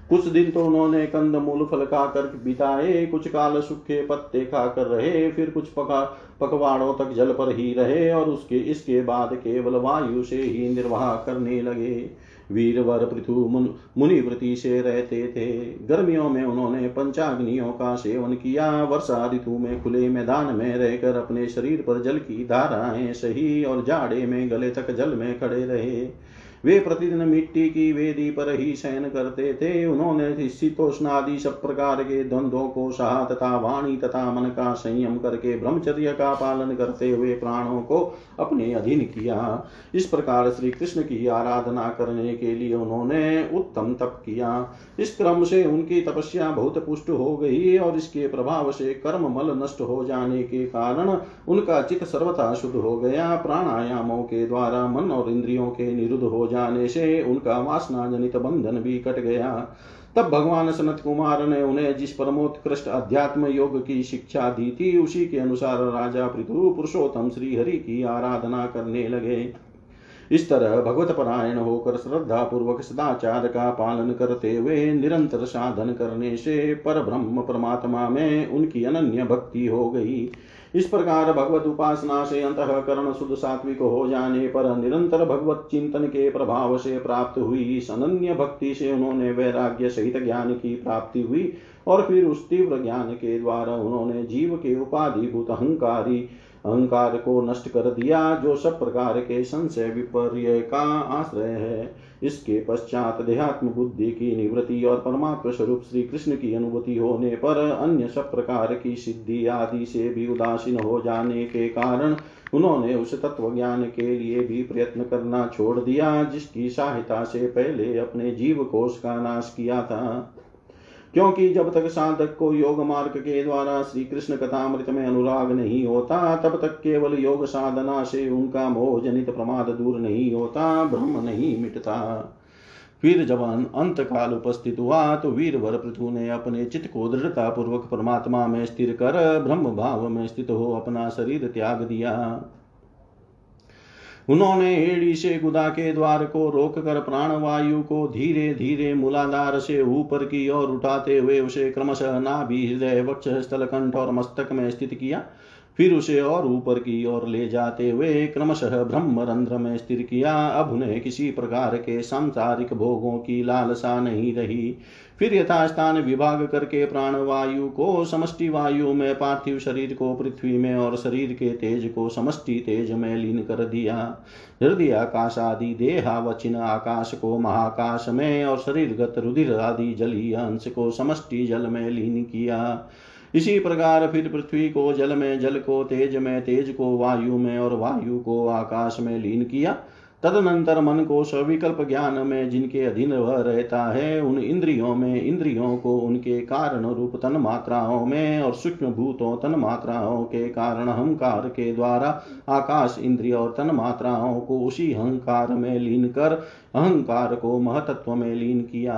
कुछ दिन तो उन्होंने कंद मूल फल खाकर बिताए, कुछ काल सूखे पत्ते खाकर रहे, फिर कुछ पका, पकवाड़ों तक जल पर ही रहे और उसके, इसके बाद केवल वायु से ही निर्वाह करने लगे। वीरवर पृथु मुन मुनिवृति से रहते थे गर्मियों में उन्होंने पंचाग्नियों का सेवन किया। वर्षा ऋतु में खुले मैदान में रहकर अपने शरीर पर जल की धाराएँ सही और जाड़े में गले तक जल में खड़े रहे। वे प्रतिदिन मिट्टी की वेदी पर ही शयन करते थे। उन्होंने शीतोष्णादि सब प्रकार के द्वंद्वों को सहा तथा वाणी तथा मन का संयम करके ब्रह्मचर्य का पालन करते हुए प्राणों को अपने अधीन किया। इस प्रकार श्री कृष्ण की आराधना करने के लिए उन्होंने उत्तम तप किया। इस क्रम से उनकी तपस्या बहुत पुष्ट हो गई और इसके प्रभाव से कर्म मल नष्ट हो जाने के कारण उनका चित सर्वथा शुद्ध हो गया। प्राणायामों के द्वारा मन और इंद्रियों के निरुद्ध हो जाने से उनका वासना जनित बंधन भी कट गया। तब भगवान सनत कुमार ने उन्हें जिस परमोत्कृष्ट अध्यात्म योग की शिक्षा दी थी, उसी के अनुसार राजा पृथु पुरुषोत्तम श्री हरि की आराधना करने लगे। इस तरह भगवत परायण होकर श्रद्धा पूर्वक सदाचार का पालन करते हुए निरंतर साधन करने से पर ब्रह्म परमात्मा में उनकी अनन्य भक्ति हो गई। इस प्रकार भगवत उपासना से अंतकरण शुद्ध सात्विक हो जाने पर निरंतर भगवत चिंतन के प्रभाव से प्राप्त हुई इस अनन्य भक्ति से उन्होंने वैराग्य सहित ज्ञान की प्राप्ति हुई और फिर उस तीव्र ज्ञान के द्वारा उन्होंने जीव के उपाधिभूत अहंकारी अहंकार को नष्ट कर दिया, जो सब प्रकार के संशय विपर्य का आश्रय है। इसके पश्चात देहात्म बुद्धि की निवृत्ति और परमात्म स्वरूप श्री कृष्ण की अनुभूति होने पर अन्य सब प्रकार की सिद्धि आदि से भी उदासीन हो जाने के कारण उन्होंने उस तत्व ज्ञान के लिए भी प्रयत्न करना छोड़ दिया, जिसकी सहायता से पहले अपने जीव कोष का नाश किया था। क्योंकि जब तक साधक को योग मार्ग के द्वारा श्री कृष्ण कथामृत में अनुराग नहीं होता, तब तक केवल योग साधना से उनका मोह जनित प्रमाद दूर नहीं होता ब्रह्म नहीं मिटता। फिर जब अंत काल उपस्थित हुआ तो वीरवर पृथु ने अपने चित्त को दृढ़ता पूर्वक परमात्मा में स्थिर कर, ब्रह्म भाव में स्थित हो अपना शरीर त्याग दिया। उन्होंने एड़ी से गुदा के द्वार को रोक कर प्राणवायु को धीरे धीरे मूलाधार से ऊपर की ओर उठाते हुए उसे क्रमशः नाभि हृदय वक्ष स्थल कंठ और मस्तक में स्थित किया। फिर उसे और ऊपर की ओर ले जाते हुए क्रमशः ब्रह्मरंध्र में स्थिर किया। अब उन्हें किसी प्रकार के सांसारिक भोगों की लालसा नहीं रही। फिर यथास्थान विभाग करके प्राण वायु को, समष्टि वायु में पार्थिव शरीर को, पृथ्वी में और शरीर के तेज को, समष्टि तेज में लीन कर दिया। हृदय आकाश आदि देहावचिन आकाश को, महाकाश में और शरीरगत रुधिर आदि जलीय अंश को, समष्टि जल में लीन किया। इसी प्रकार फिर पृथ्वी को जल में, जल को तेज में, तेज को वायु में और वायु को आकाश में लीन किया। तदनंतर मन को सविकल्प ज्ञान में जिनके अधीन वह रहता है, उन इंद्रियों में इंद्रियों को उनके कारण रूप तन मात्राओं में और सूक्ष्म भूतों तन मात्राओं के कारण अहंकार के द्वारा आकाश इंद्रिय और तन मात्राओं को उसी अहंकार में लीन कर, अहंकार को महतत्व में लीन किया।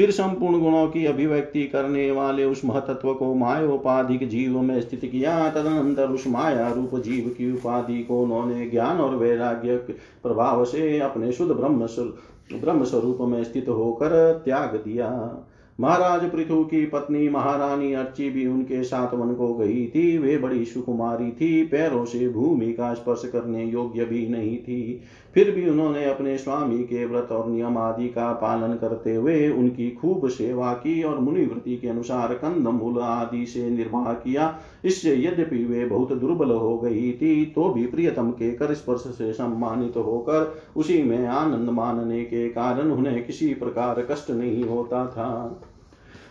फिर संपूर्ण गुणों की अभिव्यक्ति करने वाले उस महतत्व को मायोपाधिक जीव में स्थित किया। तदनंतर उस माया रूप जीव की उपाधि को उन्होंने ज्ञान और वैराग्य प्रभाव से अपने शुद्ध ब्रह्म ब्रह्म स्वरूप में स्थित होकर त्याग दिया। महाराज पृथु की पत्नी महारानी अर्ची भी उनके साथ वन को गई थी। वे बड़ी सुकुमारी थी। पैरों से भूमि का स्पर्श करने योग्य भी नहीं थी। फिर भी उन्होंने अपने स्वामी के व्रत और नियम आदि का पालन करते हुए उनकी खूब सेवा की और मुनिवृत्ति के अनुसार कंद मूल आदि से निर्वाह किया। इससे यद्यपि वे बहुत दुर्बल हो गई थी तो भी प्रियतम के कर स्पर्श से सम्मानित होकर उसी में आनंद मानने के कारण उन्हें किसी प्रकार कष्ट नहीं होता था।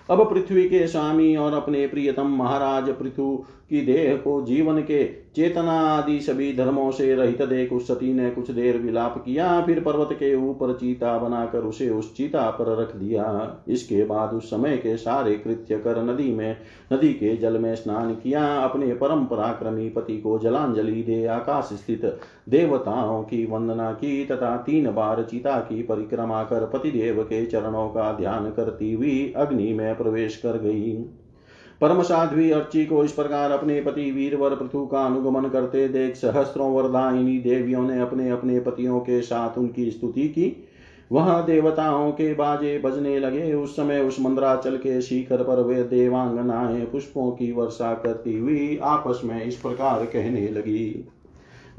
अब पृथ्वी के स्वामी और अपने प्रियतम महाराज पृथु की देह को जीवन के चेतना आदि सभी धर्मों से रहित देख उस सती ने कुछ देर विलाप किया, फिर पर्वत के ऊपर चीता बनाकर उसे उस चीता पर रख दिया। इसके बाद उस समय के सारे कृत्य कर नदी में, नदी के जल में स्नान किया। अपने परम पराक्रमी पति को जलांजलि दे आकाश स्थित देवताओं की वंदना की, तथा तीन बार चीता की परिक्रमा कर पतिदेव के चरणों का ध्यान करती हुई अग्नि में प्रवेश कर गई। परम साध्वी अर्ची को इस प्रकार अपने पति वीरवर पृथु का अनुगमन करते देख सहस्त्रों वरदायिनी देवियों ने अपने अपने पतियों के साथ उनकी स्तुति की। वह देवताओं के बाजे बजने लगे। उस समय उस मंद्राचल के शिखर पर वे देवांगनाएँ पुष्पों की वर्षा करती हुई आपस में इस प्रकार कहने लगी।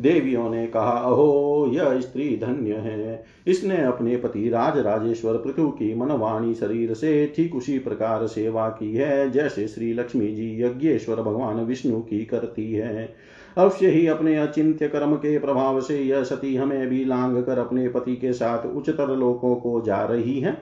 देवियों ने कहा, अहो, यह स्त्री धन्य है। इसने अपने पति राज राजेश्वर पृथु की मनवाणी शरीर से ठीक उसी प्रकार सेवा की है, जैसे श्री लक्ष्मी जी यज्ञेश्वर भगवान विष्णु की करती है। अवश्य ही अपने अचिंत्य कर्म के प्रभाव से यह सती हमें भी लांग कर अपने पति के साथ उच्चतर लोकों को जा रही है।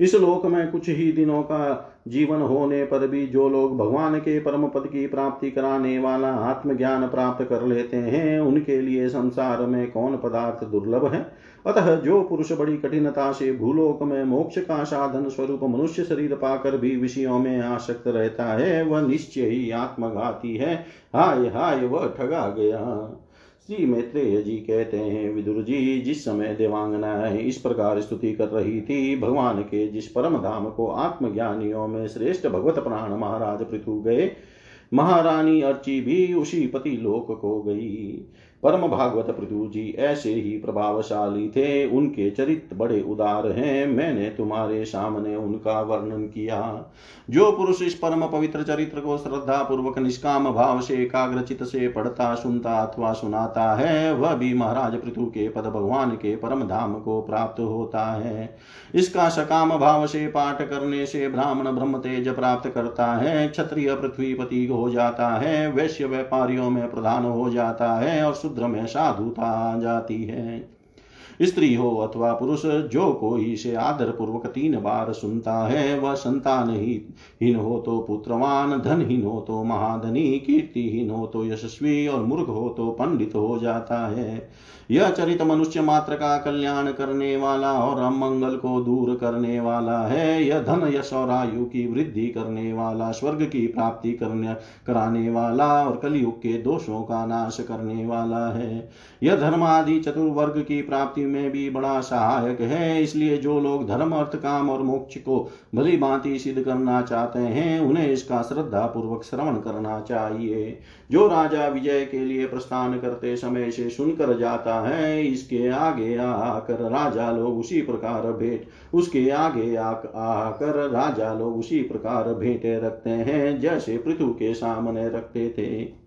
इस लोक में कुछ ही दिनों का जीवन होने पर भी जो लोग भगवान के परम पद की प्राप्ति कराने वाला आत्मज्ञान प्राप्त कर लेते हैं, उनके लिए संसार में कौन पदार्थ दुर्लभ है? अतः जो पुरुष बड़ी कठिनता से भूलोक में मोक्ष का साधन स्वरूप मनुष्य शरीर पाकर भी विषयों में आसक्त रहता है, वह निश्चय ही आत्मघाती है। हाय हाय, वह ठगा गया। श्री मैत्रेय जी कहते हैं, विदुर जी, जिस समय देवांगना इस प्रकार स्तुति कर रही थी, भगवान के जिस परम धाम को आत्मज्ञानियों में श्रेष्ठ भगवत प्राण महाराज पृथु गए, महारानी अर्ची भी उसी पति लोक को गई। परम भागवत पृथु जी ऐसे ही प्रभावशाली थे। उनके चरित्र बड़े उदार हैं। मैंने तुम्हारे सामने उनका वर्णन किया। जो पुरुष इस परम पवित्र चरित्र को श्रद्धा पूर्वक निष्काम भाव से एकाग्रचित से पढ़ता, सुनता अथवा सुनाता है, वह भी महाराज पृथु के पद भगवान के परम धाम को प्राप्त होता है। इसका सकाम भाव से पाठ करने से ब्राह्मण ब्रह्म तेज प्राप्त करता है। क्षत्रिय पृथ्वीपति हो जाता है। वैश्य व्यापारियों में प्रधान हो जाता है और शूद्र में साधुता जाती है। स्त्री हो अथवा पुरुष, जो कोई इसे आदर पूर्वक तीन बार सुनता है, वह संतान हीन हो तो पुत्रवान, धनहीन हो तो महाधनी, कीर्तिहीन हो तो यशस्वी और मूर्ख हो तो पंडित हो जाता है। यह चरित मनुष्य मात्र का कल्याण करने वाला और अमंगल को दूर करने वाला है। यह धन, यश और आयु की वृद्धि करने वाला, स्वर्ग की प्राप्ति करने कराने वाला और कलयुग के दोषों का नाश करने वाला है। यह धर्म आदि चतुर्वर्ग की प्राप्ति में भी बड़ा सहायक है। इसलिए जो लोग धर्म, अर्थ, काम और मोक्ष को भली भांति सिद्ध करना चाहते हैं, उन्हें इसका श्रद्धा पूर्वक श्रवण करना चाहिए। जो राजा विजय के लिए प्रस्थान करते समय से सुनकर जाता है, इसके आगे आकर राजा लोग उसी प्रकार भेंट, उसके आगे आकर राजा लोग उसी प्रकार भेंटे रखते हैं, जैसे पृथु के सामने रखते थे।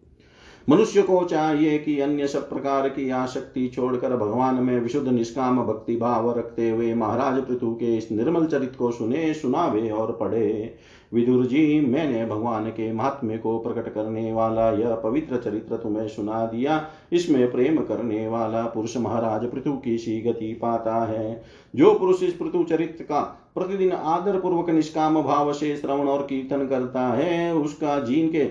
मनुष्य को चाहिए कि अन्य सब प्रकार की आसक्ति छोड़कर भगवान में विशुद्ध निष्काम भक्ति भाव रखते हुए महाराज पृथु के इस निर्मल चरित को सुने, सुनावे और पढ़े। विदुर जी, मैंने भगवान के महात्म्य को प्रकट करने वाला यह पवित्र चरित्र तुम्हें सुना दिया। इसमें प्रेम करने वाला पुरुष महाराज पृथु की सी गति पाता है। जो पुरुष इस पृथु चरित्र का प्रतिदिन आदर पूर्वक निष्काम भाव से श्रवण और कीर्तन करता है, उसका जीन के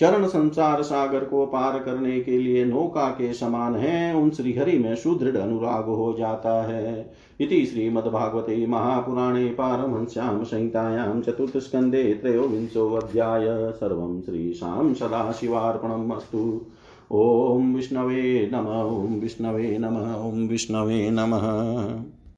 चरण संसार सागर को पार करने के लिए नौका के समान है, उन श्रीहरि में सुदृढ़ अनुराग हो जाता है। इति श्रीमद्भागवते महापुराणे पारमहंस्यां संहितायां चतुर्थस्कन्धे त्रयोविंशोऽध्याय सर्वं श्रीशां सदाशिवार्पणम् अस्तु। ॐ विष्णवे नम, ॐ विष्णवे नम, ॐ विष्णवे नमः।